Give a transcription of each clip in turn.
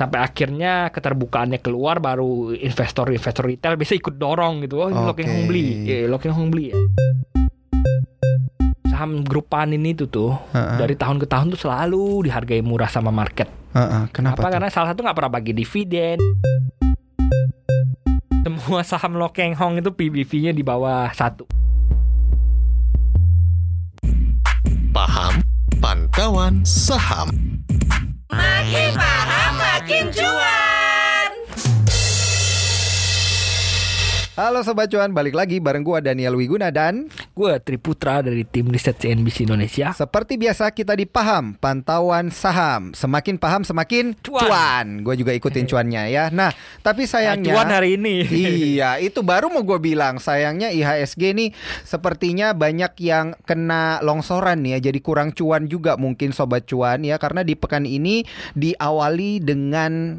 sampai akhirnya keterbukaannya keluar baru investor-investor retail bisa ikut dorong gitu. Oh, ini Lok Hong beli. Ya, Lok Hong beli ya. Saham grup Panin itu tuh Heeh. dari tahun ke tahun tuh selalu dihargai murah sama market. Heeh, kenapa? Apa tuh? karena salah satu nggak pernah bagi dividen. Semua saham Lokeng Hong itu PBV-nya di bawah satu. Paham Pantauan Saham Makin paham Halo Sobat Cuan, balik lagi bareng gua Daniel Wiguna dan Gue Triputra dari tim riset CNBC Indonesia. seperti biasa kita di Paham Pantauan Saham. Semakin paham semakin Cuan. cuan. Gue juga ikutin cuannya ya. Nah, tapi sayangnya Cuan hari ini. iya, itu baru mau gue bilang. Sayangnya IHSG nih sepertinya banyak yang kena longsoran nih ya. Jadi kurang cuan juga mungkin sobat cuan ya karena di pekan ini diawali dengan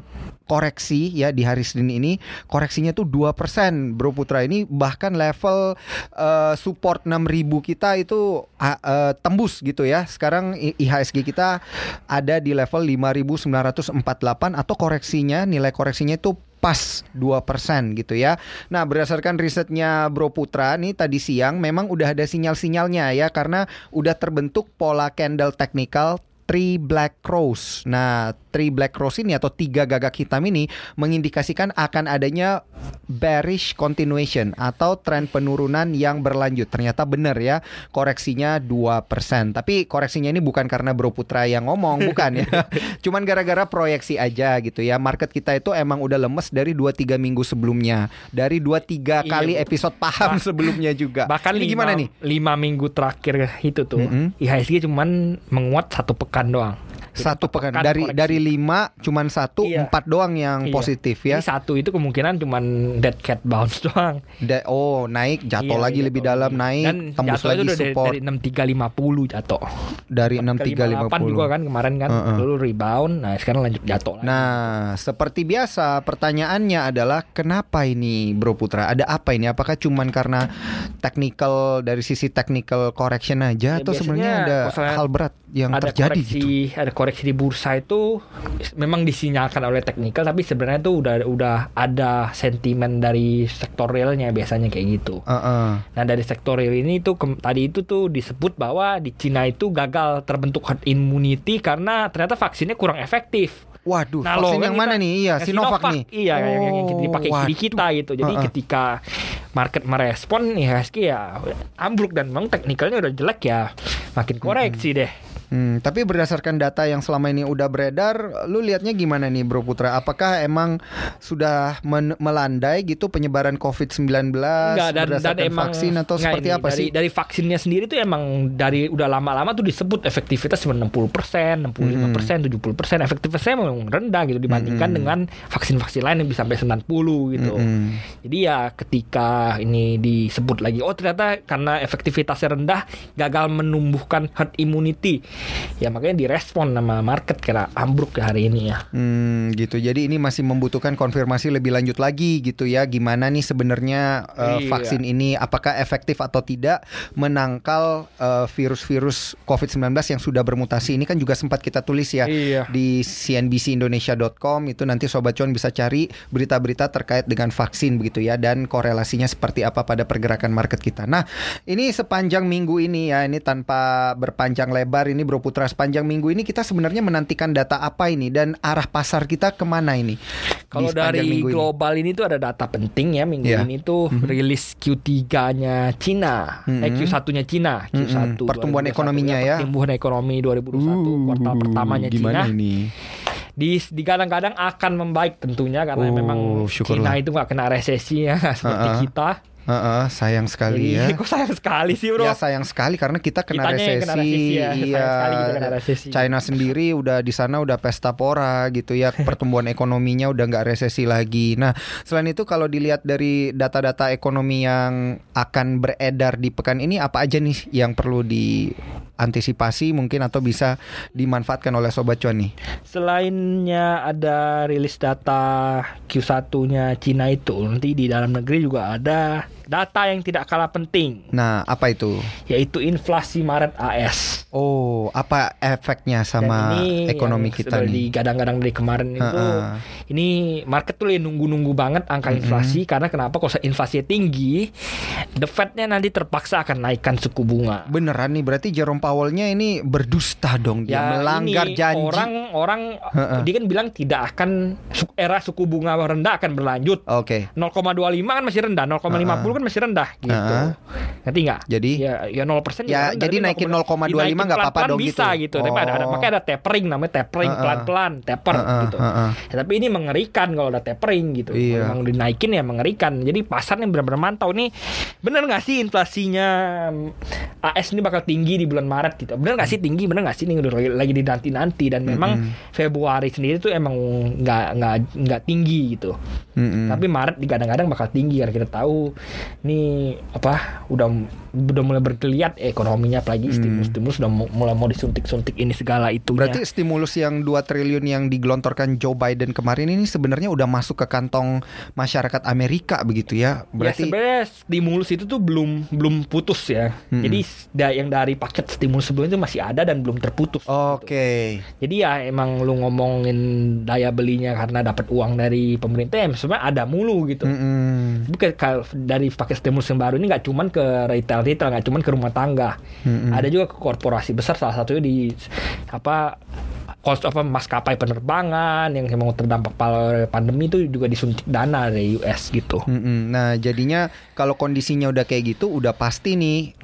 koreksi ya di hari Senin ini koreksinya tuh 2% Bro Putra ini bahkan level eh, support 6000 kita itu ah, eh, tembus gitu ya. Sekarang IHSG kita ada di level 5948 atau koreksinya nilai koreksinya itu pas 2% gitu ya. Nah, berdasarkan risetnya Bro Putra nih tadi siang memang udah ada sinyal-sinyalnya ya karena udah terbentuk pola candle technical Three Black Crows. Nah, Three Black Crows ini atau tiga gagak hitam ini mengindikasikan akan adanya bearish continuation atau tren penurunan yang berlanjut. Ternyata benar ya, koreksinya 2%. Tapi koreksinya ini bukan karena Bro Putra yang ngomong, bukan ya. Cuman gara-gara proyeksi aja gitu ya. Market kita itu emang udah lemes dari 2-3 minggu sebelumnya. Dari 2-3 Iya. kali episode paham Bah- sebelumnya juga. Bahkan ini lima, gimana nih? lima minggu terakhir itu tuh Mm-mm. IHSG cuman menguat satu pekan doang. Satu pekan dari koreksi. dari lima cuman satu Iya. empat doang yang Iya. positif ya. Ini satu itu kemungkinan cuman dead cat bounce doang. Da- oh naik jatuh Iya, lagi iya, lebih jatuh dalam naik Dan tembus lagi itu udah dari, support dari 6350 jatuh. dari enam tiga lima 58 juga kan kemarin kan Heeh. dulu rebound, nah sekarang lanjut jatuh lagi. Nah, seperti biasa pertanyaannya adalah kenapa ini Bro Putra? Ada apa ini? Apakah cuman karena technical dari sisi technical correction aja Ya, atau sebenarnya ada hal berat yang ada terjadi koreksi, gitu? Ada koreksi di bursa itu memang disinyalkan oleh teknikal tapi sebenarnya itu udah udah ada sentimen dari sektor realnya biasanya kayak gitu. Heeh. Nah dari sektor real ini tuh kem- tadi itu tuh disebut bahwa di Cina itu gagal terbentuk herd immunity karena ternyata vaksinnya kurang efektif. Waduh, Nah, vaksin yang mana nih? Iya, yang Sinovac, nih. Iya, yang, yang, yang Oh, dipakai di kita gitu. Jadi Heeh. ketika market merespon IHSG ya ambruk dan memang teknikalnya udah jelek ya makin koreksi deh. Hmm, tapi berdasarkan data yang selama ini udah beredar, lu lihatnya gimana nih Bro Putra? Apakah emang sudah men- melandai gitu penyebaran COVID-19 Enggak dan, dan berdasarkan emang vaksin atau enggak seperti ini, apa dari, sih? Dari vaksinnya sendiri tuh emang dari udah lama-lama tuh disebut efektivitas cuma 60%, 65%, 70%. Efektivitasnya memang rendah gitu dibandingkan Mm-mm. dengan vaksin-vaksin lain yang bisa sampai 90 gitu. Mm-mm. Jadi ya ketika ini disebut lagi oh ternyata karena efektivitasnya rendah gagal menumbuhkan herd immunity. Ya makanya direspon sama market kira ambruk hari ini ya. Hmm, gitu. Jadi ini masih membutuhkan konfirmasi lebih lanjut lagi gitu ya. Gimana nih sebenarnya uh, Iya. vaksin ini apakah efektif atau tidak menangkal uh, virus-virus COVID-19 yang sudah bermutasi. Ini kan juga sempat kita tulis ya Iya. di cnbcindonesia.com itu nanti sobat cuan bisa cari berita-berita terkait dengan vaksin begitu ya dan korelasinya seperti apa pada pergerakan market kita. Nah, ini sepanjang minggu ini ya, ini tanpa berpanjang lebar ini Bro Putra sepanjang minggu ini kita sebenarnya menantikan data apa ini dan arah pasar kita ke mana ini? di Kalau dari minggu ini? global ini tuh ada data penting ya minggu Iya. ini tuh rilis Q3-nya Cina, eh Mhm. Q1-nya Cina, Q1 Mhm. Pertumbuhan 2021 ekonominya ya. Pertumbuhan ekonomi 2021 kuartal pertamanya Uh, gimana Cina. ini? Di digadang-gadang akan membaik tentunya karena Oh, memang syukurlah. Cina itu nggak kena resesi ya seperti Uh-uh. kita. Heeh, sayang sekali ya. Jadi, kok sayang sekali sih bro. Ya sayang sekali karena kita kena Kitanya resesi. kena resesi ya. Sayang Iya. sekali kita kena resesi. China sendiri udah di sana udah pesta pora gitu ya. Pertumbuhan ekonominya udah nggak resesi lagi. Nah, selain itu kalau dilihat dari data-data ekonomi yang akan beredar di pekan ini apa aja nih yang perlu diantisipasi mungkin atau bisa dimanfaatkan oleh sobat cuan nih? Selainnya ada rilis data Q1-nya Cina itu, nanti di dalam negeri juga ada data yang tidak kalah penting Nah, apa itu? yaitu inflasi Maret AS. Oh, apa efeknya sama Dan ini ekonomi yang kita nih? digadang-gadang dari kemarin itu Heeh. ini market tuh lagi nunggu-nunggu banget angka inflasi karena kenapa kalau inflasi tinggi the Fed-nya nanti terpaksa akan naikkan suku bunga. Beneran nih, berarti Jerome Powell-nya ini berdusta dong dia melanggar Ya, ini janji. Orang-orang Heeh. dia kan bilang tidak akan era suku bunga rendah akan berlanjut. Oke. 0,25 kan masih rendah, 0,50 kan masih rendah gitu. Heeh. Ngerti nggak? Jadi? ya ya 0% juga Ya, jadi naikin 0,25 0,25 nggak apa-apa dong bisa gitu. gitu. Tapi ada, ada Oh. makanya ada tapering namanya tapering pelan-pelan, taper Heeh, gitu. heeh. Ya, tapi ini mengerikan kalau ada tapering gitu. Iya. Memang dinaikin ya mengerikan. Jadi pasarnya benar-benar mantau nih. Bener nggak sih inflasinya mm, AS ini bakal tinggi di bulan Maret gitu? Bener nggak sih tinggi? Bener nggak sih ini udah lagi, lagi dinanti-nanti dan memang Februari sendiri tuh emang nggak nggak nggak tinggi gitu. Mm-mm. Tapi Maret digadang-gadang bakal tinggi karena kita tahu nih apa udah udah mulai bergeliat ekonominya apalagi stimulus-stimulus udah mu- mulai mau disuntik-suntik ini segala itu. Berarti stimulus yang 2 triliun yang digelontorkan Joe Biden kemarin ini sebenarnya udah masuk ke kantong masyarakat Amerika begitu ya. ya Berarti sebenarnya stimulus itu tuh belum belum putus ya. Mm-mm. Jadi da- yang dari paket stimulus sebelumnya itu masih ada dan belum terputus. Oke. Jadi ya emang lu ngomongin daya belinya karena dapat uang dari pemerintah ya sebenarnya ada mulu gitu. Ke- kalau dari paket stimulus yang baru ini nggak cuman ke retail retail nggak cuman ke rumah tangga Mm-mm. ada juga ke korporasi besar salah satunya di apa kos apa maskapai penerbangan yang memang terdampak pandemi itu juga disuntik dana dari US gitu Mm-mm. Nah, jadinya kalau kondisinya udah kayak gitu, udah pasti nih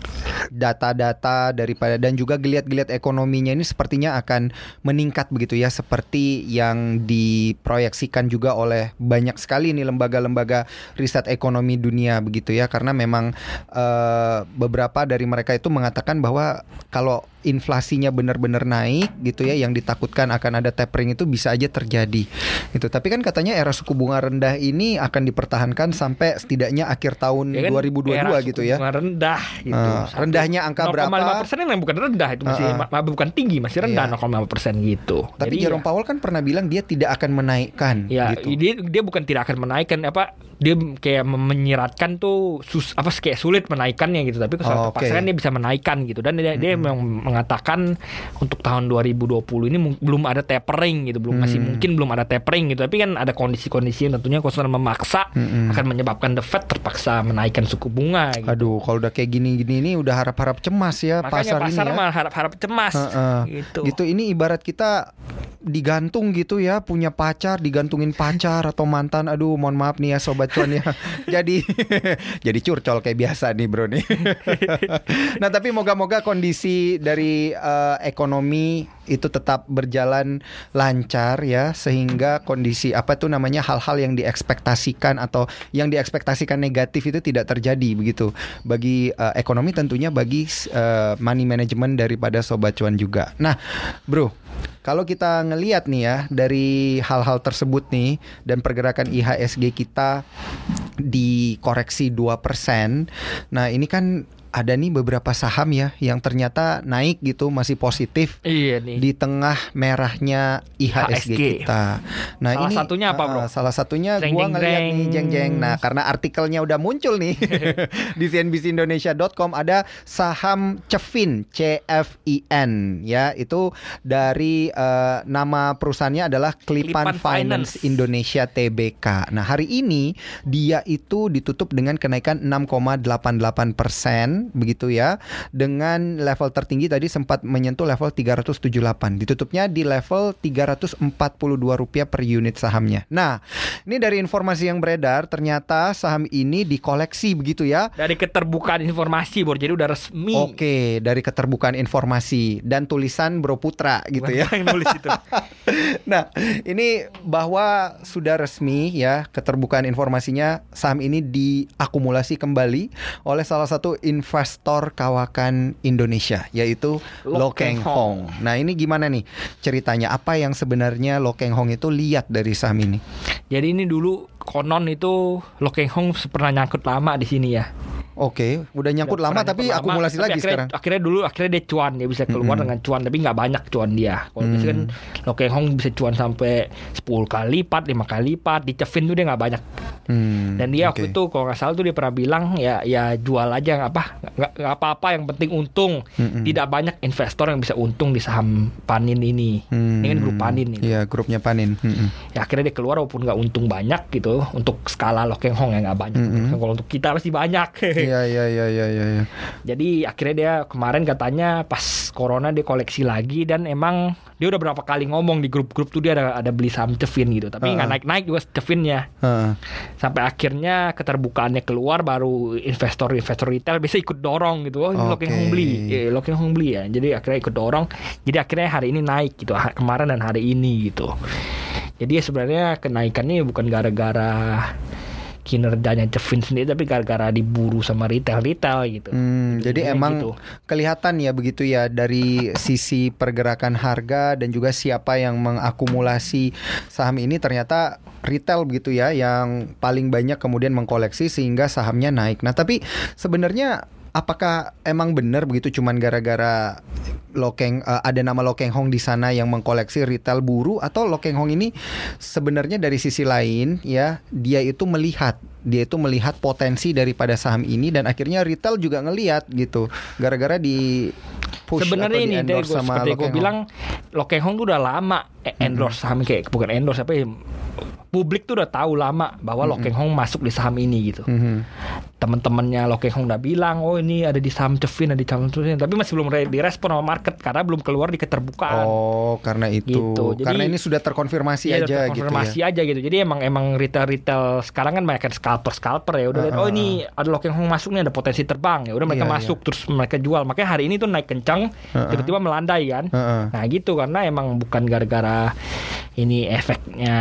data-data daripada dan juga geliat-geliat ekonominya ini sepertinya akan meningkat begitu ya, seperti yang diproyeksikan juga oleh banyak sekali nih lembaga-lembaga riset ekonomi dunia begitu ya, karena memang eh, beberapa dari mereka itu mengatakan bahwa kalau inflasinya benar-benar naik gitu ya yang ditakutkan akan ada tapering itu bisa aja terjadi gitu tapi kan katanya era suku bunga rendah ini akan dipertahankan sampai setidaknya akhir tahun Ya kan, 2022 era gitu suku ya bunga rendah gitu Satu- rendahnya angka berapa? 0,5 persen yang bukan rendah itu masih ah. ma- bukan tinggi masih rendah Iya. 0,5 persen gitu tapi Jadi Jerome ya- Powell kan pernah bilang dia tidak akan menaikkan Ya, gitu dia dia bukan tidak akan menaikkan apa dia kayak menyiratkan tuh sus apa kayak sulit menaikkannya gitu tapi Oh, terpaksa oke. kan dia bisa menaikkan gitu dan dia, dia memang mengatakan untuk tahun 2020 ini belum ada tapering gitu belum masih Hmm. mungkin belum ada tapering gitu tapi kan ada kondisi-kondisi yang tentunya konsumen memaksa Mm-mm. akan menyebabkan the Fed terpaksa menaikkan suku bunga gitu. aduh kalau udah kayak gini-gini ini udah harap-harap cemas ya Makanya pasar, pasar ini ya mah harap-harap cemas Heeh. gitu. gitu ini ibarat kita digantung gitu ya punya pacar digantungin pacar atau mantan aduh mohon maaf nih ya sobat cuan ya. Jadi jadi curcol kayak biasa nih bro nih. Nah tapi moga-moga kondisi dari eh, ekonomi itu tetap berjalan lancar ya sehingga kondisi apa tuh namanya hal-hal yang diekspektasikan atau yang diekspektasikan negatif itu tidak terjadi begitu bagi eh, ekonomi tentunya bagi eh, money management daripada sobat cuan juga. Nah, bro, kalau kita ngelihat nih ya dari hal-hal tersebut nih dan pergerakan IHSG kita dikoreksi 2%. Nah, ini kan ada nih beberapa saham ya yang ternyata naik gitu masih positif Iya nih. di tengah merahnya IHSG HSG. kita. Nah Salah ini satunya apa, Bro? ah, salah satunya Jeng, gua jeng, ngeliat jeng. nih jeng jeng. Nah karena artikelnya udah muncul nih di cnbcindonesia.com ada saham Cefin CFIN ya itu dari eh, nama perusahaannya adalah Klipan, Klipan Finance Finance. Indonesia TBK. Nah hari ini dia itu ditutup dengan kenaikan 6,88 persen begitu ya dengan level tertinggi tadi sempat menyentuh level 378 ditutupnya di level 342 rupiah per unit sahamnya. Nah ini dari informasi yang beredar ternyata saham ini dikoleksi begitu ya Dari keterbukaan informasi, Bor. Jadi udah resmi. Oke, dari keterbukaan informasi dan tulisan Bro Putra gitu ya. Yang nulis itu. Nah, ini bahwa sudah resmi ya keterbukaan informasinya saham ini diakumulasi kembali oleh salah satu investor kawakan Indonesia yaitu Lo Lo Keng Keng Hong. Nah, ini gimana nih ceritanya? Apa yang sebenarnya Lo Keng Hong itu lihat dari saham ini? Jadi ini dulu konon itu Lo Keng Hong pernah nyangkut lama di sini ya. Oke, udah nyangkut Udah lama tapi lama, akumulasi tapi lagi akhirnya, sekarang. Akhirnya dulu akhirnya dia cuan dia bisa keluar Mm-mm. dengan cuan tapi nggak banyak cuan dia. Kalau biasanya kan Lo Keng Hong bisa cuan sampai 10 kali lipat, 5 kali lipat. Di Cevin tuh dia nggak banyak Hmm, Dan dia oke. waktu itu kalau nggak salah tuh dia pernah bilang ya ya jual aja nggak apa nggak apa-apa yang penting untung. Mm-mm. Tidak banyak investor yang bisa untung di saham Panin ini. Hmm, Ini kan grup Panin ini. Iya, grupnya Panin. Mm-mm. Ya akhirnya dia keluar walaupun nggak untung banyak gitu untuk skala Lokeng Hong ya nggak banyak. Mm-mm. Kalau untuk kita pasti banyak. Iya, iya, iya, iya, iya. iya. Jadi akhirnya dia kemarin katanya pas corona dia koleksi lagi dan emang dia udah berapa kali ngomong di grup-grup tuh dia ada ada beli saham Cevin gitu. Tapi nggak Uh-uh. naik-naik juga Cevinnya. Heeh. Sampai akhirnya keterbukaannya keluar baru investor-investor retail bisa ikut dorong gitu. Oh ini Lokeng Oke. Hong beli, eh, Lokeng Hong beli ya. Jadi akhirnya ikut dorong. Jadi akhirnya hari ini naik gitu. Kemarin dan hari ini gitu. Jadi ya sebenarnya kenaikannya bukan gara-gara kinerjanya Cevin sendiri tapi gara-gara diburu sama retail-retail gitu. Hmm, Gitu, jadi emang gitu. kelihatan ya begitu ya dari sisi pergerakan harga dan juga siapa yang mengakumulasi saham ini ternyata retail begitu ya yang paling banyak kemudian mengkoleksi sehingga sahamnya naik. Nah, tapi sebenarnya apakah emang benar begitu cuman gara-gara Lokeng eh, ada nama Lokeng Hong di sana yang mengkoleksi retail buru? Atau Lokeng Hong ini sebenarnya dari sisi lain ya dia itu melihat dia itu melihat potensi daripada saham ini dan akhirnya retail juga ngelihat gitu. Gara-gara di push Sebenarnya atau ini dari di-endorse gue sama seperti gue bilang Lokeng Hong tuh udah lama endorse saham kayak bukan endorse apa ya publik tuh udah tahu lama bahwa Lokeng Hong masuk di saham ini gitu. Mhm. Teman-temannya Lokeng Hong udah bilang oh ini ada di saham Cevin ada di saham Cevin tapi masih belum re- direspon sama market karena belum keluar di keterbukaan. Oh, karena itu. Gitu. Jadi- karena ini sudah terkonfirmasi Iya, aja gitu konfirmasi ya. aja gitu. Jadi emang emang retail retail sekarang kan banyak kan scalper scalper ya. Udah lihat Uh, oh uh, ini ada Lokeng Hong masuk nih ada potensi terbang ya. Udah mereka Iya, masuk terus mereka jual. Makanya hari ini tuh naik kencang Uh, uh. tiba-tiba melandai kan. Heeh. Nah gitu karena emang bukan gara-gara ini efeknya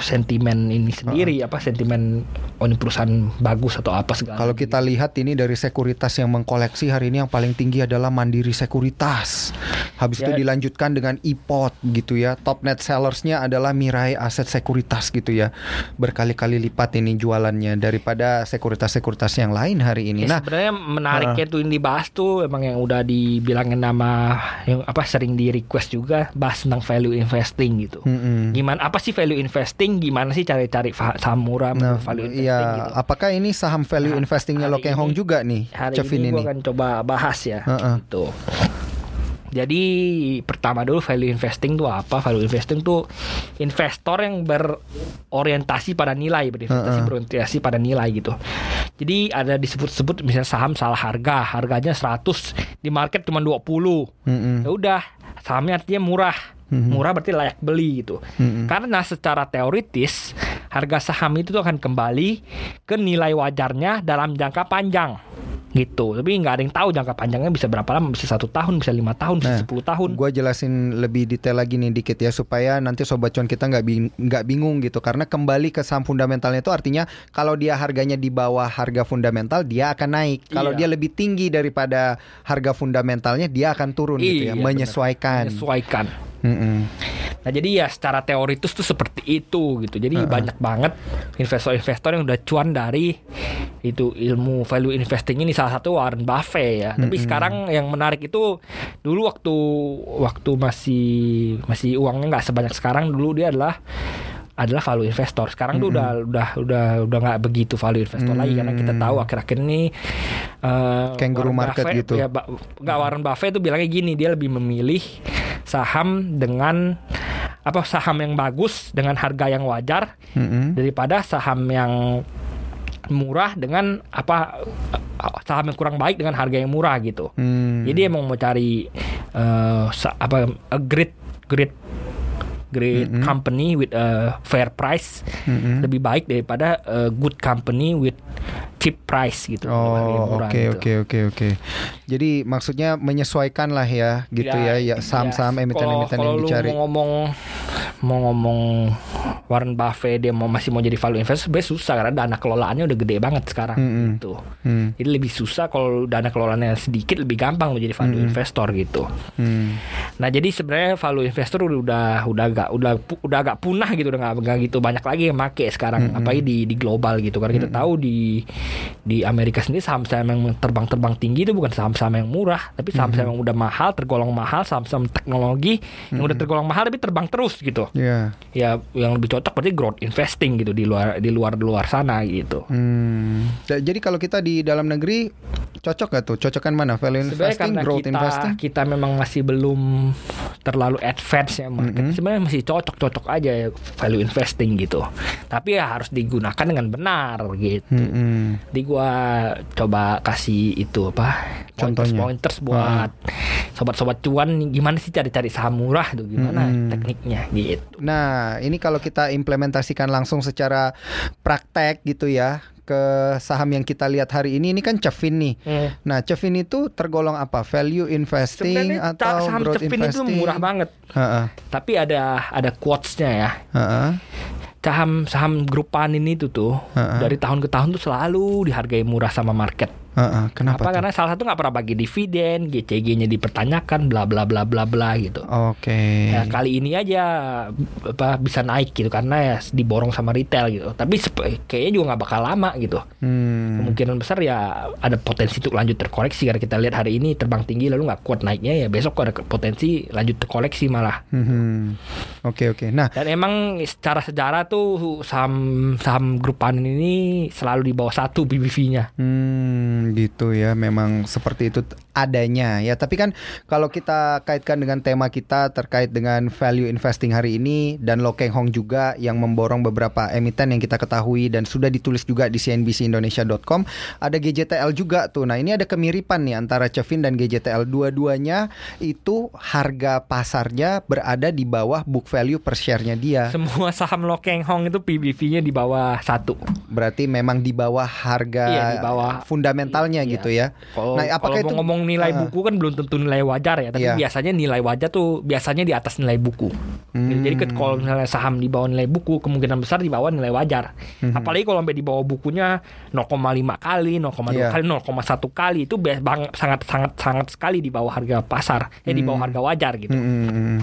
sentimen ini sendiri apa sentimen oh ini perusahaan bagus atau apa segala. Kalau kita lihat ini dari sekuritas yang mengkoleksi hari ini yang paling tinggi adalah Mandiri Sekuritas. Habis itu Ya. dilanjutkan dengan iPod gitu ya. Top net sellersnya adalah Mirai Aset Sekuritas gitu ya. Berkali-kali lipat ini jualannya daripada sekuritas-sekuritas yang lain hari ini. Ya, Nah, sebenarnya menariknya tuh ini dibahas tuh emang yang udah dibilangin nama yang apa sering di request juga bahas tentang value investing gitu. mm-mm. Gimana apa sih value investing? Gimana sih cari-cari saham murah Nah, value investing iya, gitu. apakah ini saham value Nah, investingnya hari Lokeng Hong juga nih, Hari Cevin ini, ini? gue akan coba bahas ya Heeh. gitu. Jadi pertama dulu value investing tuh apa? Value investing tuh investor yang berorientasi pada nilai, berinvestasi Heeh. berorientasi pada nilai gitu. Jadi ada disebut-sebut misalnya saham salah harga, harganya 100, di market cuma 20. Mm-mm. Ya udah, sahamnya artinya murah. Mhm. Murah berarti layak beli gitu. Mm-mm. Karena secara teoritis harga saham itu tuh akan kembali ke nilai wajarnya dalam jangka panjang gitu. Tapi nggak ada yang tahu jangka panjangnya bisa berapa lama, bisa satu tahun, bisa lima tahun, bisa Nah, sepuluh tahun. Gua jelasin lebih detail lagi nih dikit ya supaya nanti sobat cuan kita nggak bing- nggak bingung gitu karena kembali ke saham fundamentalnya itu artinya kalau dia harganya di bawah harga fundamental dia akan naik kalau Iya. dia lebih tinggi daripada harga fundamentalnya dia akan turun gitu ya Iya, menyesuaikan Menyesuaikan. Mm-mm. Nah jadi ya secara teoritis tuh seperti itu gitu. Jadi banyak banget investor-investor yang udah cuan dari itu ilmu value investing ini salah satu Warren Buffett ya. Tapi sekarang yang menarik itu dulu waktu waktu masih masih uangnya nggak sebanyak sekarang dulu dia adalah adalah value investor. Sekarang tuh udah udah udah udah nggak begitu value investor lagi karena kita tahu akhir-akhir ini eh, Kangaroo Warren market Buffett- gitu. Ya, nggak Warren Buffett itu bilangnya gini, dia lebih memilih saham dengan apa saham yang bagus dengan harga yang wajar Mm-mm. daripada saham yang murah dengan apa saham yang kurang baik dengan harga yang murah gitu. Hmm. Jadi emang mau cari sa- apa a great great great Mm-mm. company with a fair price Mm-mm. lebih baik daripada a good company with cheap price gitu. Oh oke gitu. oke oke oke. Jadi maksudnya menyesuaikan lah ya gitu ya, ya saham-saham ya. emiten-emiten Kalau- yang kalau dicari. mau ngomong mau ngomong Warren Buffett dia mau masih mau jadi value investor sebenarnya susah karena dana kelolaannya udah gede banget sekarang Mm-mm. gitu. Hmm, Jadi lebih susah kalau dana kelolaannya sedikit lebih gampang lo jadi value investor gitu. hmm. Nah jadi sebenarnya value investor udah udah udah pu- udah agak punah gitu udah nggak gitu banyak lagi yang make sekarang apalagi di di global gitu karena kita tahu di di Amerika sendiri saham-saham yang terbang-terbang tinggi itu bukan saham-saham yang murah tapi saham-saham yang udah mahal tergolong mahal saham-saham teknologi yang udah tergolong mahal tapi terbang terus gitu Ya. ya yang lebih cocok berarti growth investing gitu di luar di luar luar sana gitu. Ja- Jadi kalau kita di dalam negeri cocok gak tuh? Cocokan mana? Value Sebenarnya investing, karena growth kita investing? kita memang masih belum terlalu advance ya market. Sebenarnya masih cocok-cocok aja ya value investing gitu. Tapi ya harus digunakan dengan benar gitu. Mm-mm. Jadi gua coba kasih itu apa? Contohnya. Pointers, pointers buat sobat-sobat cuan gimana sih cari-cari saham murah tuh gimana Mm-mm. tekniknya gitu. Nah, ini kalau kita implementasikan langsung secara praktek gitu ya ke saham yang kita lihat hari ini ini kan Cevin nih. Hmm. Nah, Cevin itu tergolong apa? Value investing Sebenarnya atau saham growth Cepin itu investing? murah banget. Heeh. Tapi ada ada quotes-nya ya. Heeh. saham saham grup panin itu tuh Ha-ha. dari tahun ke tahun tuh selalu dihargai murah sama market. Heeh. Kenapa? Apa tuh? karena salah satu nggak pernah bagi dividen, GCG-nya dipertanyakan, bla bla bla bla bla gitu. Oke. Ya, kali ini aja apa bisa naik gitu karena ya diborong sama retail gitu. Tapi kayaknya juga nggak bakal lama gitu. Hmm. Kemungkinan besar ya ada potensi untuk lanjut terkoreksi karena kita lihat hari ini terbang tinggi lalu nggak kuat naiknya ya besok ada potensi lanjut terkoreksi malah. Oke oke. Nah, Dan emang secara sejarah tuh saham saham grup panin ini selalu di bawah satu BBV-nya. Hmm, gitu ya. Memang seperti itu adanya ya. Tapi kan kalau kita kaitkan dengan tema kita terkait dengan value investing hari ini dan Lo Keng Hong juga yang memborong beberapa emiten yang kita ketahui dan sudah ditulis juga di cnbcindonesia.com, ada GJTL juga tuh. Nah, ini ada kemiripan nih antara Cevin dan GJTL. Dua-duanya itu harga pasarnya berada di bawah book value per share-nya dia. Semua saham Lo Keng Hong itu PBV-nya di bawah satu. Berarti memang di bawah harga Iya, di bawah. Fundamentalnya Iya. gitu ya. Kalau Nah, apakah kalau itu- ngomong nilai Ah. buku kan belum tentu nilai wajar ya, tapi Iya. biasanya nilai wajar tuh biasanya di atas nilai buku. Hmm. Jadi kalau misalnya saham di bawah nilai buku, kemungkinan besar di bawah nilai wajar. Hmm. Apalagi kalau sampai di bawah bukunya 0,5 kali, 0,2 Iya. kali, 0,1 kali itu bang- sangat sangat sangat sekali di bawah harga pasar, ya di bawah harga wajar gitu. Mm-mm.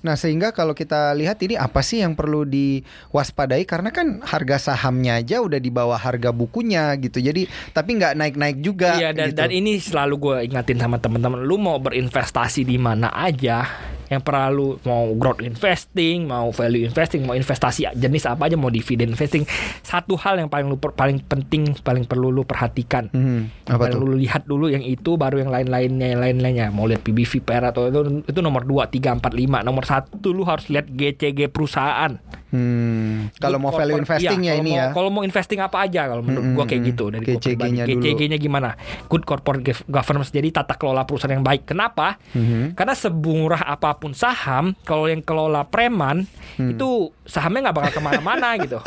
Nah sehingga kalau kita lihat ini apa sih yang perlu diwaspadai karena kan harga sahamnya aja udah di bawah harga bukunya gitu jadi tapi nggak naik-naik juga Iya dan, gitu. dan ini selalu gue ingatin sama teman-teman lu mau berinvestasi di mana aja yang perlu mau growth investing, mau value investing, mau investasi jenis apa aja, mau dividen investing. Satu hal yang paling lu per- paling penting, paling perlu lu perhatikan. Mhm. apa paling tuh lu lihat dulu yang itu baru yang lain-lainnya yang lain-lainnya mau lihat PBV PR atau itu itu nomor 2 3 4 5 nomor satu lu harus lihat GCG perusahaan Hmm, kalau mau value corporate- investing iya, ya kalau ini mau- ya Kalau mau investing apa aja kalau menurut gua kayak Mm-mm. gitu dari GCG-nya. GCG-nya gimana? Good corporate gov- governance jadi tata kelola perusahaan yang baik. Kenapa? Mhm. Karena semurah apa pun saham, kalau yang kelola preman itu sahamnya nggak bakal ke mana-mana gitu.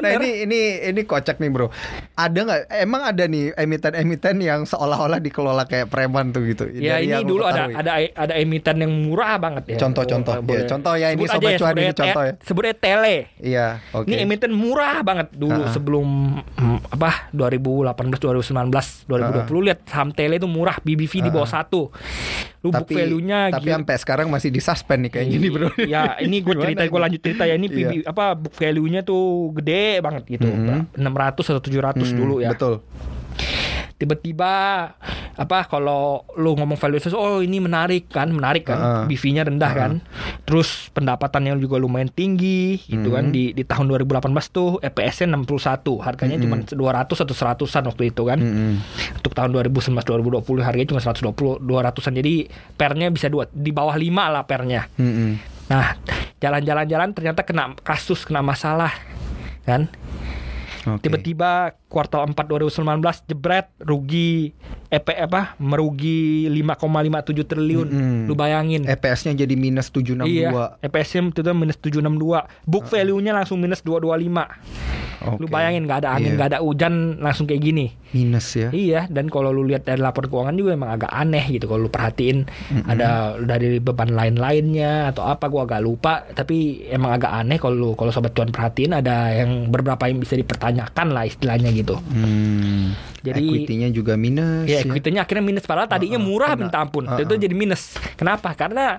Nah Bener. ini ini ini kocak nih bro. Ada nggak? Emang ada nih emiten-emiten yang seolah-olah dikelola kayak preman tuh gitu. Ya Dari ini dulu lu ada ada ada emiten yang murah banget ya. Contoh-contoh, Oh, ya. Contoh ya, ini Sobat Cuan ini contoh ya. Sebutnya Tele. Iya, oke. Ini emiten murah banget dulu Ha-ha. sebelum mm, apa 2018 2019 2020 lihat saham Tele itu murah BBV di bawah satu. Lu book tapi value-nya tapi gila. sampai sekarang masih disuspend nih kayaknya nih bro. Ya ini gue cerita gue ini? lanjut cerita ya ini Iya. PB, apa book value-nya tuh gede banget gitu. Mhm. 600 atau 700 Hmm, dulu ya. Betul. Tiba-tiba apa kalau lu ngomong value investment, oh ini menarik kan, menarik kan, Heeh. BV-nya rendah kan. Terus pendapatannya juga lumayan tinggi gitu kan Mhm. di di tahun 2018 tuh EPS-nya 61, harganya Mhm. cuma 200 atau 100-an waktu itu kan. Mm-mm. Untuk tahun 2019 2020 harganya cuma 120 200-an. Jadi pernya bisa dua di bawah 5 lah pernya. Mm-mm. Nah, jalan-jalan-jalan ternyata kena kasus, kena masalah kan. Oke. Tiba-tiba kuartal 4 2019 jebret rugi EP apa merugi 5,57 triliun. Mm-mm. Lu bayangin. EPS-nya jadi minus 762. Iya, EPS-nya itu minus 762. Book value-nya langsung minus 225. Lu Oke. bayangin nggak ada angin, Iya. nggak ada hujan langsung kayak gini. minus ya. Iya, dan kalau lu lihat dari laporan keuangan juga emang agak aneh gitu kalau lu perhatiin ada dari beban lain-lainnya atau apa gua agak lupa, tapi emang agak aneh kalau lu kalau sobat cuan perhatiin ada yang beberapa yang bisa dipertanyakan lah istilahnya gitu. Hmm. Jadi- equity-nya juga minus Ya, ya. equity-nya akhirnya minus padahal tadinya murah kena. minta ampun. Uh-uh. Itu jadi minus. Kenapa? Karena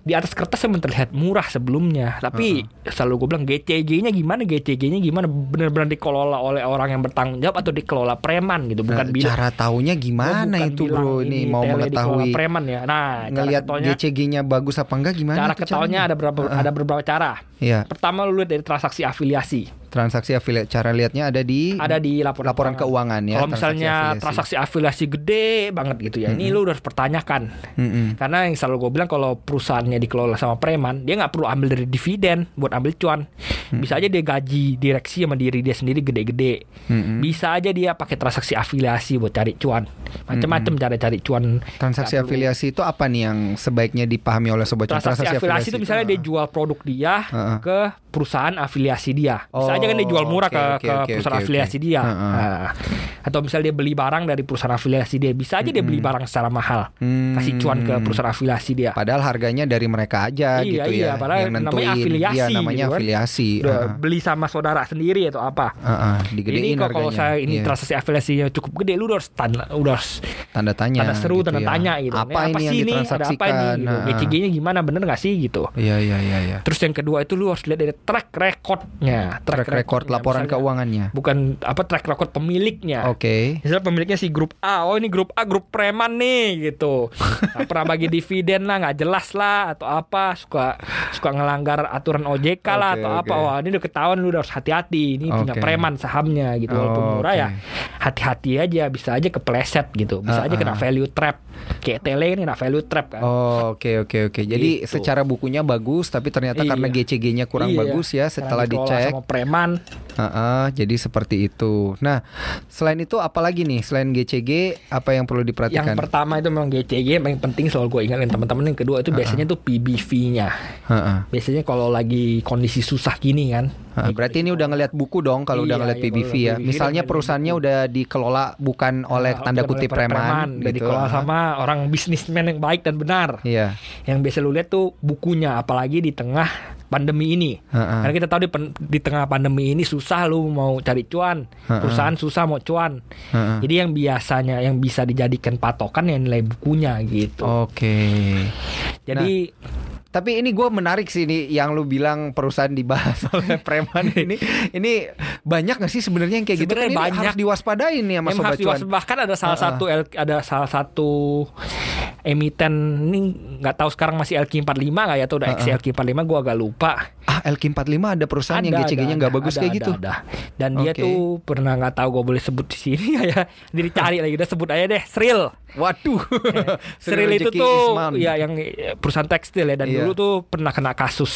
di atas kertas emang terlihat murah sebelumnya, tapi selalu gue bilang GCG-nya gimana? GCG-nya gimana? Benar-benar dikelola oleh orang yang bertanggung jawab atau dikelola preman gitu, bukan Nah, bilang cara taunya gimana bukan itu bro ini mau tele mengetahui preman ya. Nah, ngelihat GCG-nya bagus apa enggak gimana cara tuh ketolnya caranya? ada beberapa ada beberapa cara. Iya, Pertama lu lihat dari transaksi afiliasi. Transaksi afiliat cara lihatnya ada di Ada di laporan, laporan keuangan ya. Kalau misalnya afiliasi. transaksi afiliasi gede banget gitu ya, ini lu harus pertanyakan. Mm-mm. Karena yang selalu gue bilang kalau perusahaannya dikelola sama preman, dia nggak perlu ambil dari dividen buat ambil cuan. Hmm. Bisa aja dia gaji direksi sama diri dia sendiri gede-gede. Mm-mm. Bisa aja dia pakai transaksi afiliasi buat cari cuan. Macam-macam cara cari cuan. Transaksi afiliasi itu apa nih yang sebaiknya dipahami oleh sobat cuan? Transaksi, afiliasi itu misalnya dia jual produk dia Heeh. ke perusahaan afiliasi dia. Bisa Oh, aja kan dia jual murah ke, oke, ke oke, perusahaan oke, afiliasi oke. dia. Nah, atau misalnya dia beli barang dari perusahaan afiliasi dia. Bisa aja dia beli barang secara mahal. Hmm. Kasih cuan ke perusahaan afiliasi dia. Padahal harganya dari mereka aja Iya, gitu iya, ya. padahal yang namanya nentuin. afiliasi Iya, namanya gitu kan. afiliasi. Udah Heeh. beli sama saudara sendiri atau apa. Digedein ini kok kalau saya ini Iya. transaksi afiliasinya cukup gede, lu udah harus tanda, udah harus tanda tanya. tanda seru, gitu tanda ya. tanya gitu. Apa Ini ini yang sih Ada apa ditransaksikan? ini? Gitu. GCG-nya gimana? Bener nggak sih gitu? Iya, iya, iya, iya. Terus yang kedua itu lu harus lihat dari track recordnya, Track record recordnya. laporan Misalnya, keuangannya. Bukan apa track record pemiliknya. Oke. Misalnya pemiliknya si grup A, oh ini grup A grup preman nih gitu. Nggak pernah bagi dividen lah, nggak jelas lah atau apa, suka suka ngelanggar aturan OJK lah Oke, atau apa. oke. Wah ini udah ketahuan lu udah harus hati-hati. Ini punya Oke. preman sahamnya gitu. Walaupun Oh, murah ya, oke. hati-hati aja. Bisa aja kepleset gitu. Bisa Ah, aja kena ah. value trap. Kayak tele ini kena value trap kan. Oh, oke oke oke. Jadi Gitu. secara bukunya bagus tapi ternyata Iya. karena GCG-nya kurang Iya, bagus ya setelah dicek. sama preman. Heeh, jadi seperti itu. Nah, selain itu apalagi nih? Selain GCG apa yang perlu Yang diperhatikan? pertama itu memang GCG yang paling penting selalu gue ingatin teman-teman. Yang kedua itu biasanya tuh PBV-nya. Heeh. Biasanya kalau lagi kondisi susah gini kan. Berarti ini udah ngelihat buku dong kalau udah Iya, ngelihat iya, PBV ya. PBV Misalnya udah perusahaannya udah dikelola bukan oleh Nah, tanda kutip preman, udah gitu. dikelola sama orang bisnismen yang baik dan benar. Iya. Yang biasa lu lihat tuh bukunya apalagi di tengah pandemi ini. Heeh. Karena kita tahu di, di tengah pandemi ini susah lu mau cari cuan. Heeh. Perusahaan susah mau cuan. Heeh. Jadi yang biasanya yang bisa dijadikan patokan ya nilai bukunya gitu. Oke. Jadi Tapi ini gue menarik sih ini yang lu bilang perusahaan dibahas oleh preman ini. Ini banyak gak sih sebenarnya yang kayak gitu? Kan Sebenarnya ini banyak. harus diwaspadain nih sama sobat harus cuan. bahkan ada salah Heeh. satu L- ada salah satu emiten ini nggak tahu sekarang masih LQ45 nggak ya atau udah Heeh. XLQ45 gua agak lupa. Ah, LQ45 ada perusahaan yang Ada, GCG-nya ada, nggak bagus ada, kayak ada, gitu. ada. Dan dia Oke. tuh pernah nggak tahu gue boleh sebut di sini ya. Jadi cari lagi udah sebut aja deh Sril. Waduh. Sril itu tuh Isman. ya yang eh, perusahaan tekstil ya dan Iya. dulu tuh pernah kena kasus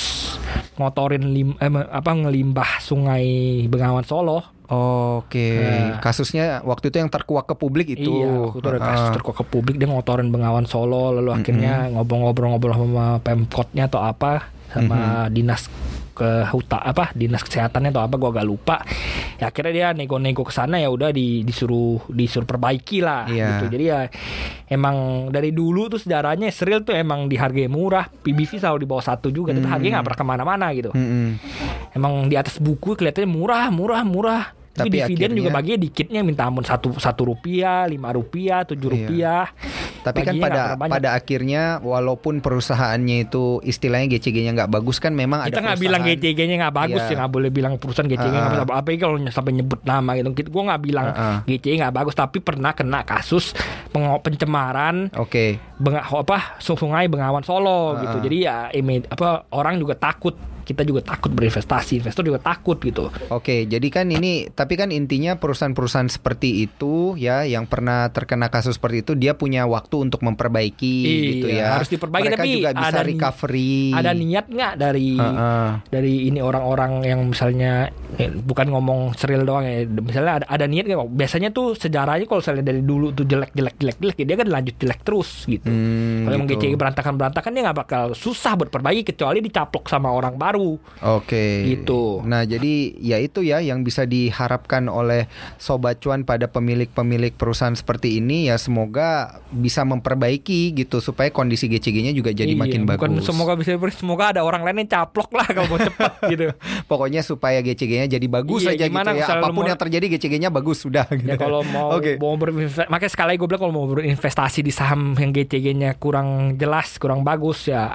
ngotorin lim, eh, apa ngelimbah sungai Bengawan Solo. Oke, Nah. kasusnya waktu itu yang terkuak ke publik itu. Iya, waktu itu ada kasus Ah. terkuak ke publik dia ngotorin Bengawan Solo lalu akhirnya ngobrol-ngobrol-ngobrol sama Pemkotnya atau apa sama dinas ke huta apa dinas kesehatannya atau apa gua agak lupa. Ya akhirnya dia nego-nego ke sana ya udah di, disuruh disuruh perbaiki lah Iya. gitu. Jadi ya emang dari dulu tuh sejarahnya Sril tuh emang dihargai murah, PBV selalu di bawah satu juga, tapi harganya nggak pernah ke mana-mana gitu. Mm-mm. Emang di atas buku kelihatannya murah, murah, murah. Tapi, Tapi dividen juga akhirnya- baginya dikitnya minta ampun satu satu rupiah, lima rupiah, tujuh Iya. rupiah. Tapi kan pada pada akhirnya walaupun perusahaannya itu istilahnya GCG-nya nggak bagus kan memang kita nggak bilang GCG-nya nggak bagus Iya. ya nggak boleh bilang perusahaan GCG nggak Ah. bagus apalagi kalau sampai nyebut nama gitu gue nggak bilang Ah, ah. GCG nggak bagus tapi pernah kena kasus pencemaran Oke. benga, apa sungai Bengawan Solo Ah, gitu jadi ya ime- apa orang juga takut kita juga takut berinvestasi investor juga takut gitu Oke, jadi kan ini tapi kan intinya perusahaan-perusahaan seperti itu ya yang pernah terkena kasus seperti itu dia punya waktu untuk memperbaiki Iya, gitu ya. harus diperbaiki, Mereka tapi juga bisa ada recovery. ada niat nggak dari Heeh. dari ini orang-orang yang misalnya eh, bukan ngomong seril doang ya misalnya ada, ada niat nggak biasanya tuh sejarahnya kalau misalnya dari dulu tuh jelek jelek jelek jelek dia kan lanjut jelek terus gitu Hmm, kalau emang gitu. GCG berantakan berantakan dia nggak bakal susah buat perbaiki kecuali dicaplok sama orang baru Oke. Gitu. Nah, jadi ya itu ya yang bisa diharapkan oleh sobat cuan pada pemilik-pemilik perusahaan seperti ini ya semoga bisa memperbaiki gitu supaya kondisi GCG-nya juga jadi Iya, makin bukan bagus. semoga bisa semoga ada orang lain yang caplok lah kalau mau cepet gitu Pokoknya supaya GCG-nya jadi bagus Iya, aja gimana gitu ya. Apa pun mau- yang terjadi GCG-nya bagus sudah gitu. Ya kalau mau Oke. mau berinvestasi, makanya sekali gue bilang kalau mau berinvestasi di saham yang GCG-nya kurang jelas, kurang bagus ya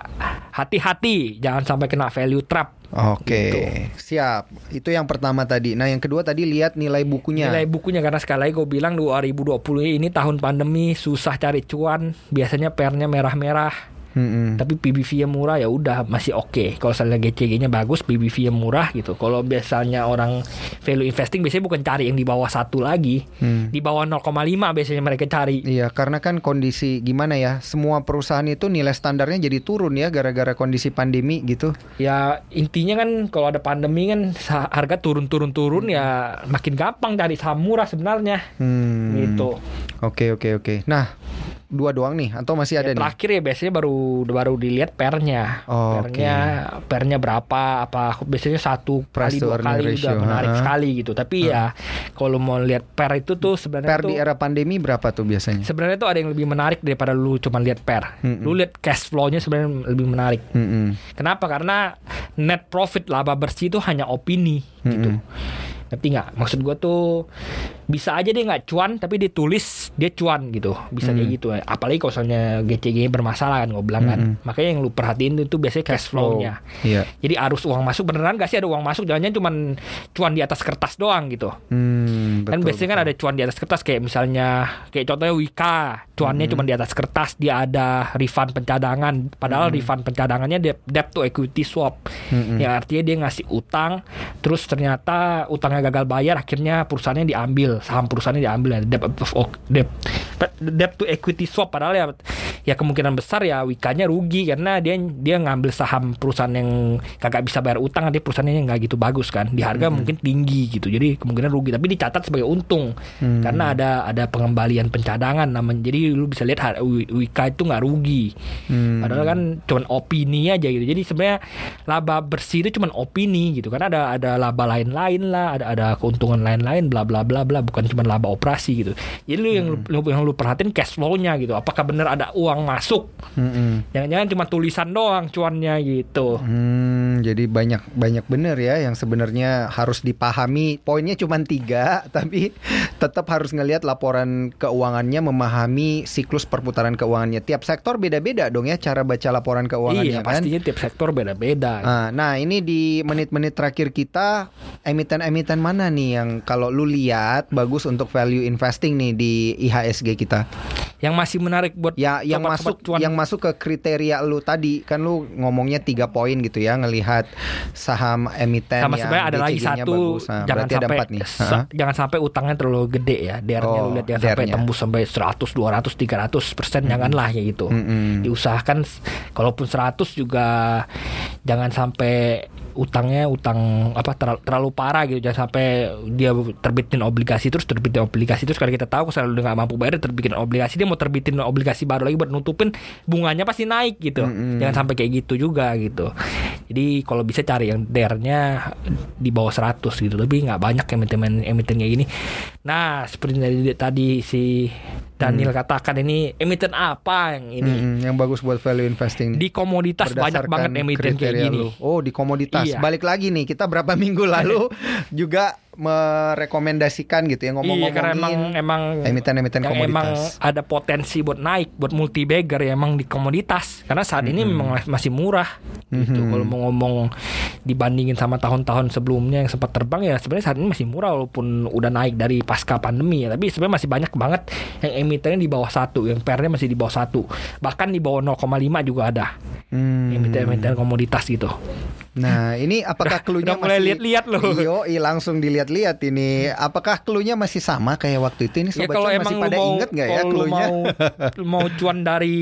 hati-hati jangan sampai kena value trap. Oke, Gitu. siap. Itu yang pertama tadi. Nah, yang kedua tadi lihat nilai bukunya. Nilai bukunya karena sekali lagi gue bilang 2020 ini tahun pandemi susah cari cuan, biasanya pernya merah-merah. Mm-mm. Tapi PBV yang murah ya udah masih oke. Kalau misalnya GCG-nya bagus, PBV yang murah gitu. Kalau biasanya orang value investing biasanya bukan cari yang di bawah satu lagi, Hmm. di bawah 0,5 biasanya mereka cari. Iya, karena kan kondisi gimana ya? Semua perusahaan itu nilai standarnya jadi turun ya gara-gara kondisi pandemi gitu. Ya intinya kan kalau ada pandemi kan harga turun-turun-turun ya makin gampang cari saham murah sebenarnya. Hmm. Gitu. Oke, oke, oke. Nah, dua doang nih atau masih ada Ya, nih? terakhir ya biasanya baru baru dilihat pernya. Oh, pernya pernya berapa apa biasanya satu Price kali dua kali ratio, udah menarik ha-ha. sekali gitu. Tapi ya kalau mau lihat per itu tuh sebenarnya Per tuh di era pandemi berapa tuh biasanya? sebenarnya tuh ada yang lebih menarik daripada lu cuma lihat per. Mm-mm. Lu lihat cash flow-nya sebenarnya lebih menarik. Mm-mm. Kenapa? Karena net profit laba bersih itu hanya opini gitu. Ngerti nggak? Maksud gua tuh bisa aja dia nggak cuan tapi ditulis dia cuan gitu. Bisa kayak Hmm. gitu. Apalagi kalau misalnya GCG bermasalah kan gue bilang kan. Mm-mm. Makanya yang lu perhatiin itu biasanya cash flow-nya. Iya. Jadi arus uang masuk beneran gak sih ada uang masuk jangan-jangan cuma cuan di atas kertas doang gitu. Hmm, kan betul, biasanya kan betul. ada cuan di atas kertas kayak misalnya kayak contohnya Wika, cuannya cuma di atas kertas, dia ada refund pencadangan, padahal refund pencadangannya debt, debt to equity swap. Mm-mm. Yang artinya dia ngasih utang, terus ternyata utangnya gagal bayar, akhirnya perusahaannya diambil, saham perusahaannya diambil ya debt of debt, debt to equity swap padahal ya ya kemungkinan besar ya Wikanya rugi karena dia dia ngambil saham perusahaan yang kagak bisa bayar utang, dia perusahaannya nggak gitu bagus kan, di harga mungkin tinggi gitu, jadi kemungkinan rugi tapi dicatat sebagai untung. Hmm. karena ada ada pengembalian pencadangan namanya jadi lu bisa lihat Wika itu nggak rugi. Hmm. padahal kan cuman opini aja gitu. Jadi sebenarnya laba bersih itu cuman opini gitu. Kan ada ada laba lain-lain lah ada ada keuntungan lain-lain bla bla bla bla. Bukan cuma laba operasi gitu. Jadi lu yang lu, yang lu perhatiin cash flow-nya gitu. Apakah benar ada uang masuk Mm-mm. jangan-jangan cuma tulisan doang cuannya gitu Hmm, jadi banyak banyak bener ya yang sebenarnya harus dipahami. Poinnya cuma tiga, tapi tetap harus ngelihat laporan keuangannya, memahami siklus perputaran keuangannya. Tiap sektor beda-beda dong ya cara baca laporan keuangannya iya kan. pastinya tiap sektor beda-beda Ah, Nah, ini di menit-menit terakhir kita emiten-emiten mana nih yang kalau lu lihat bagus untuk value investing nih di IHSG kita? Yang masih menarik buat Ya, yang masuk cuan yang masuk ke kriteria lu tadi kan lu ngomongnya tiga poin gitu ya ngelihat saham emiten sama yang sebenarnya ada lagi satu bagus. Nah, jangan ada sampai empat nih. sa- jangan sampai utangnya terlalu gede ya dernya Oh, lu lihat jangan sampai tembus sampai 100 200 300 persen janganlah ya gitu Mm-mm. diusahakan kalaupun 100 juga jangan sampai utangnya utang apa terlalu, terlalu parah gitu. Jangan sampai dia terbitin obligasi terus terbitin obligasi terus. Kalau kita tahu kalau udah nggak mampu bayar terbitin obligasi. Dia mau terbitin obligasi baru lagi buat nutupin bunganya pasti naik gitu. Mm-mm. jangan sampai kayak gitu juga gitu. Jadi kalau bisa cari yang dernya di bawah 100 gitu. Tapi nggak banyak emiten emiten kayak gini. Nah seperti tadi si Daniel katakan ini emiten apa yang ini Mm-mm, yang bagus buat value investing di komoditas banyak banget emiten kayak gini lu. Oh, di komoditas. Iya. Balik lagi nih, kita berapa minggu lalu juga merekomendasikan gitu ya Iya karena emang ngomong-ngomongin emang emiten-emiten yang emang komoditas. ada potensi buat naik buat multi bagger ya emang di komoditas karena saat ini memang masih murah gitu Mhm. kalau mau ngomong dibandingin sama tahun-tahun sebelumnya yang sempat terbang ya sebenarnya saat ini masih murah walaupun udah naik dari pasca pandemi ya tapi sebenarnya masih banyak banget yang emitennya di bawah satu yang pernya masih di bawah satu bahkan di bawah 0,5 juga ada Hmm. emiten-emiten komoditas gitu Nah, ini apakah klunya Udah mulai masih lihat-lihat loh. Iyo, langsung dilihat-lihat ini. Apakah klunya masih sama kayak waktu itu? Ini Ya sobat kalau cuan emang masih pada mau inget nggak ya kalau lu klunya? mau mau cuan dari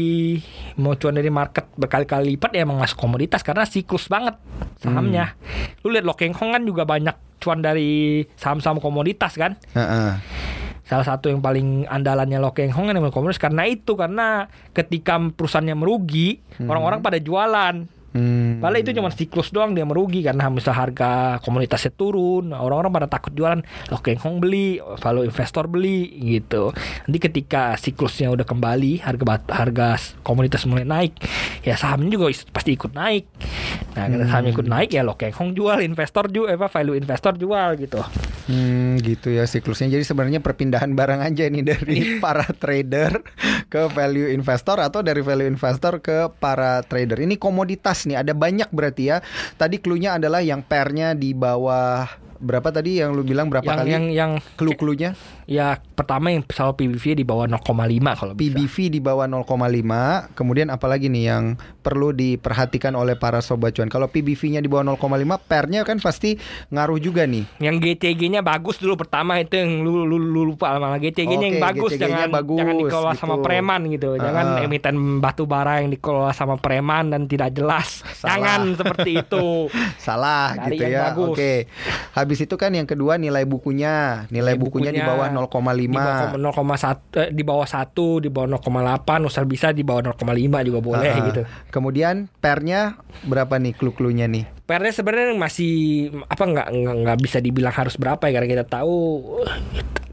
mau cuan dari market berkali-kali lipat ya emang masuk komoditas karena siklus banget sahamnya. Hmm. Lu lihat Lokeng Hong kan juga banyak cuan dari saham-saham komoditas kan. Heeh. Salah satu yang paling andalannya Lokeng Hong kan emang komoditas karena itu karena ketika perusahaannya merugi orang-orang pada jualan. Hmm. Padahal itu cuma siklus doang dia merugi karena misal harga komoditasnya turun, orang-orang pada takut jualan, Lokeng Hong beli, value investor beli gitu. Nanti ketika siklusnya udah kembali, harga bat- harga s- komoditas mulai naik, ya sahamnya juga pasti ikut naik. Nah, karena sahamnya ikut naik ya Lokeng Hong jual, investor jual, apa value investor jual gitu. Hmm, gitu ya siklusnya. Jadi sebenarnya perpindahan barang aja nih dari para trader ke value investor atau dari value investor ke para trader. Ini komoditas nih, ada banyak berarti ya. Tadi clue-nya adalah yang pairnya di bawah berapa tadi yang lu bilang berapa yang kali? yang yang clue-cluenya ya pertama yang selalu PBV di bawah 0,5 kalau bisa. PBV di bawah 0,5. Kemudian apalagi nih yang perlu diperhatikan oleh para sobat cuan. Kalau PBV-nya di bawah 0,5, pairnya kan pasti ngaruh juga nih. Yang GTG-nya bagus dulu pertama itu yang lu, lu, lu lupa malah GTG-nya yang Oke, bagus GTG-nya jangan bagus, jangan dikelola sama gitu. preman gitu. Jangan emiten batu bara yang dikelola sama preman dan tidak jelas. Salah. Jangan seperti itu. Salah Cari gitu yang ya. Oke. Habis itu kan yang kedua nilai bukunya. Nilai, bukunya, di bawah 0,5. Di bawah 0,1 eh, di bawah 1, di bawah 0,8, usah bisa di bawah 0,5 juga boleh Ah, gitu. Kemudian pairnya berapa nih clue-cluenya nih? PR-nya sebenarnya masih apa nggak nggak nggak bisa dibilang harus berapa ya karena kita tahu eh,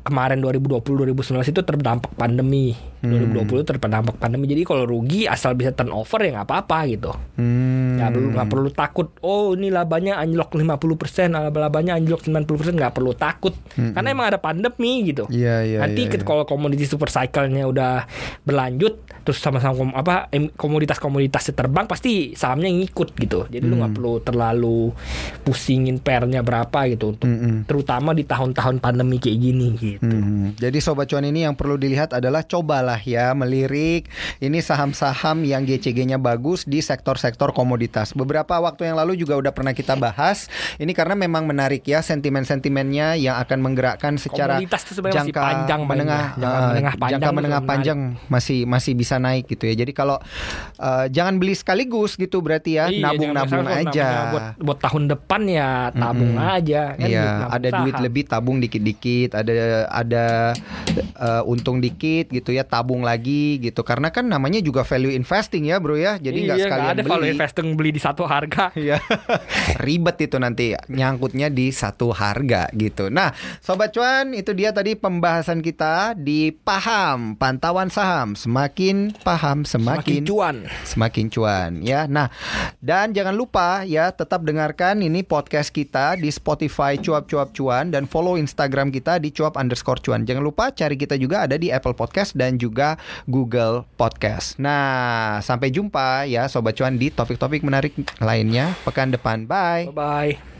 kemarin 2020 2019 itu terdampak pandemi. Hmm. 2020 terdampak pandemi. Jadi kalau rugi asal bisa turnover ya nggak apa-apa gitu. Hmm. Nggak perlu nggak perlu takut. Oh ini labanya anjlok 50%, labanya anjlok 90% nggak perlu takut. Karena emang ada pandemi gitu. Hmm. Iya, iya, Nanti ke- iya. kalau komoditi super cycle-nya udah berlanjut, terus sama-sama kom- apa komoditas-komoditasnya terbang, pasti sahamnya ngikut gitu. Jadi lu Hmm. nggak perlu terlalu pusingin pairnya berapa gitu untuk Mm-mm. terutama di tahun-tahun pandemi kayak gini gitu. Hmm, Jadi sobat cuan ini yang perlu dilihat adalah cobalah ya melirik ini saham-saham yang GCG-nya bagus di sektor-sektor komoditas. Beberapa waktu yang lalu juga udah pernah kita bahas. Ini karena memang menarik ya sentimen-sentimennya yang akan menggerakkan secara Komoditas tuh sebenarnya masih jangka panjang menengah, Jangka eh, menengah panjang jangka menengah menarik. panjang masih masih bisa naik gitu ya. Jadi kalau eh, jangan beli sekaligus gitu berarti ya, Iya, nabung-nabung masalah, aja. Buat, buat tahun depan ya tabung Mm-mm. aja. Kan Iya, nabung ada duit saham. lebih tabung dikit-dikit, ada ada eh, untung dikit gitu ya, tabung lagi gitu. Karena kan namanya juga value investing ya, Bro ya. Jadi nggak iya, sekalian ada value beli. investing beli di satu harga. Iya. Ribet itu nanti nyangkutnya di satu harga gitu. Nah, sobat cuan itu dia tadi pembahasan kita di paham pantauan saham. Semakin paham Makin semakin cuan. semakin cuan ya. Nah, dan jangan lupa ya tetap dengarkan ini podcast kita di Spotify cuap-cuap cuan dan follow Instagram kita di cuap underscore cuan. Jangan lupa cari kita juga ada di Apple Podcast dan juga Google Podcast. Nah, sampai jumpa ya sobat cuan di topik-topik menarik lainnya pekan depan. Bye. Bye bye.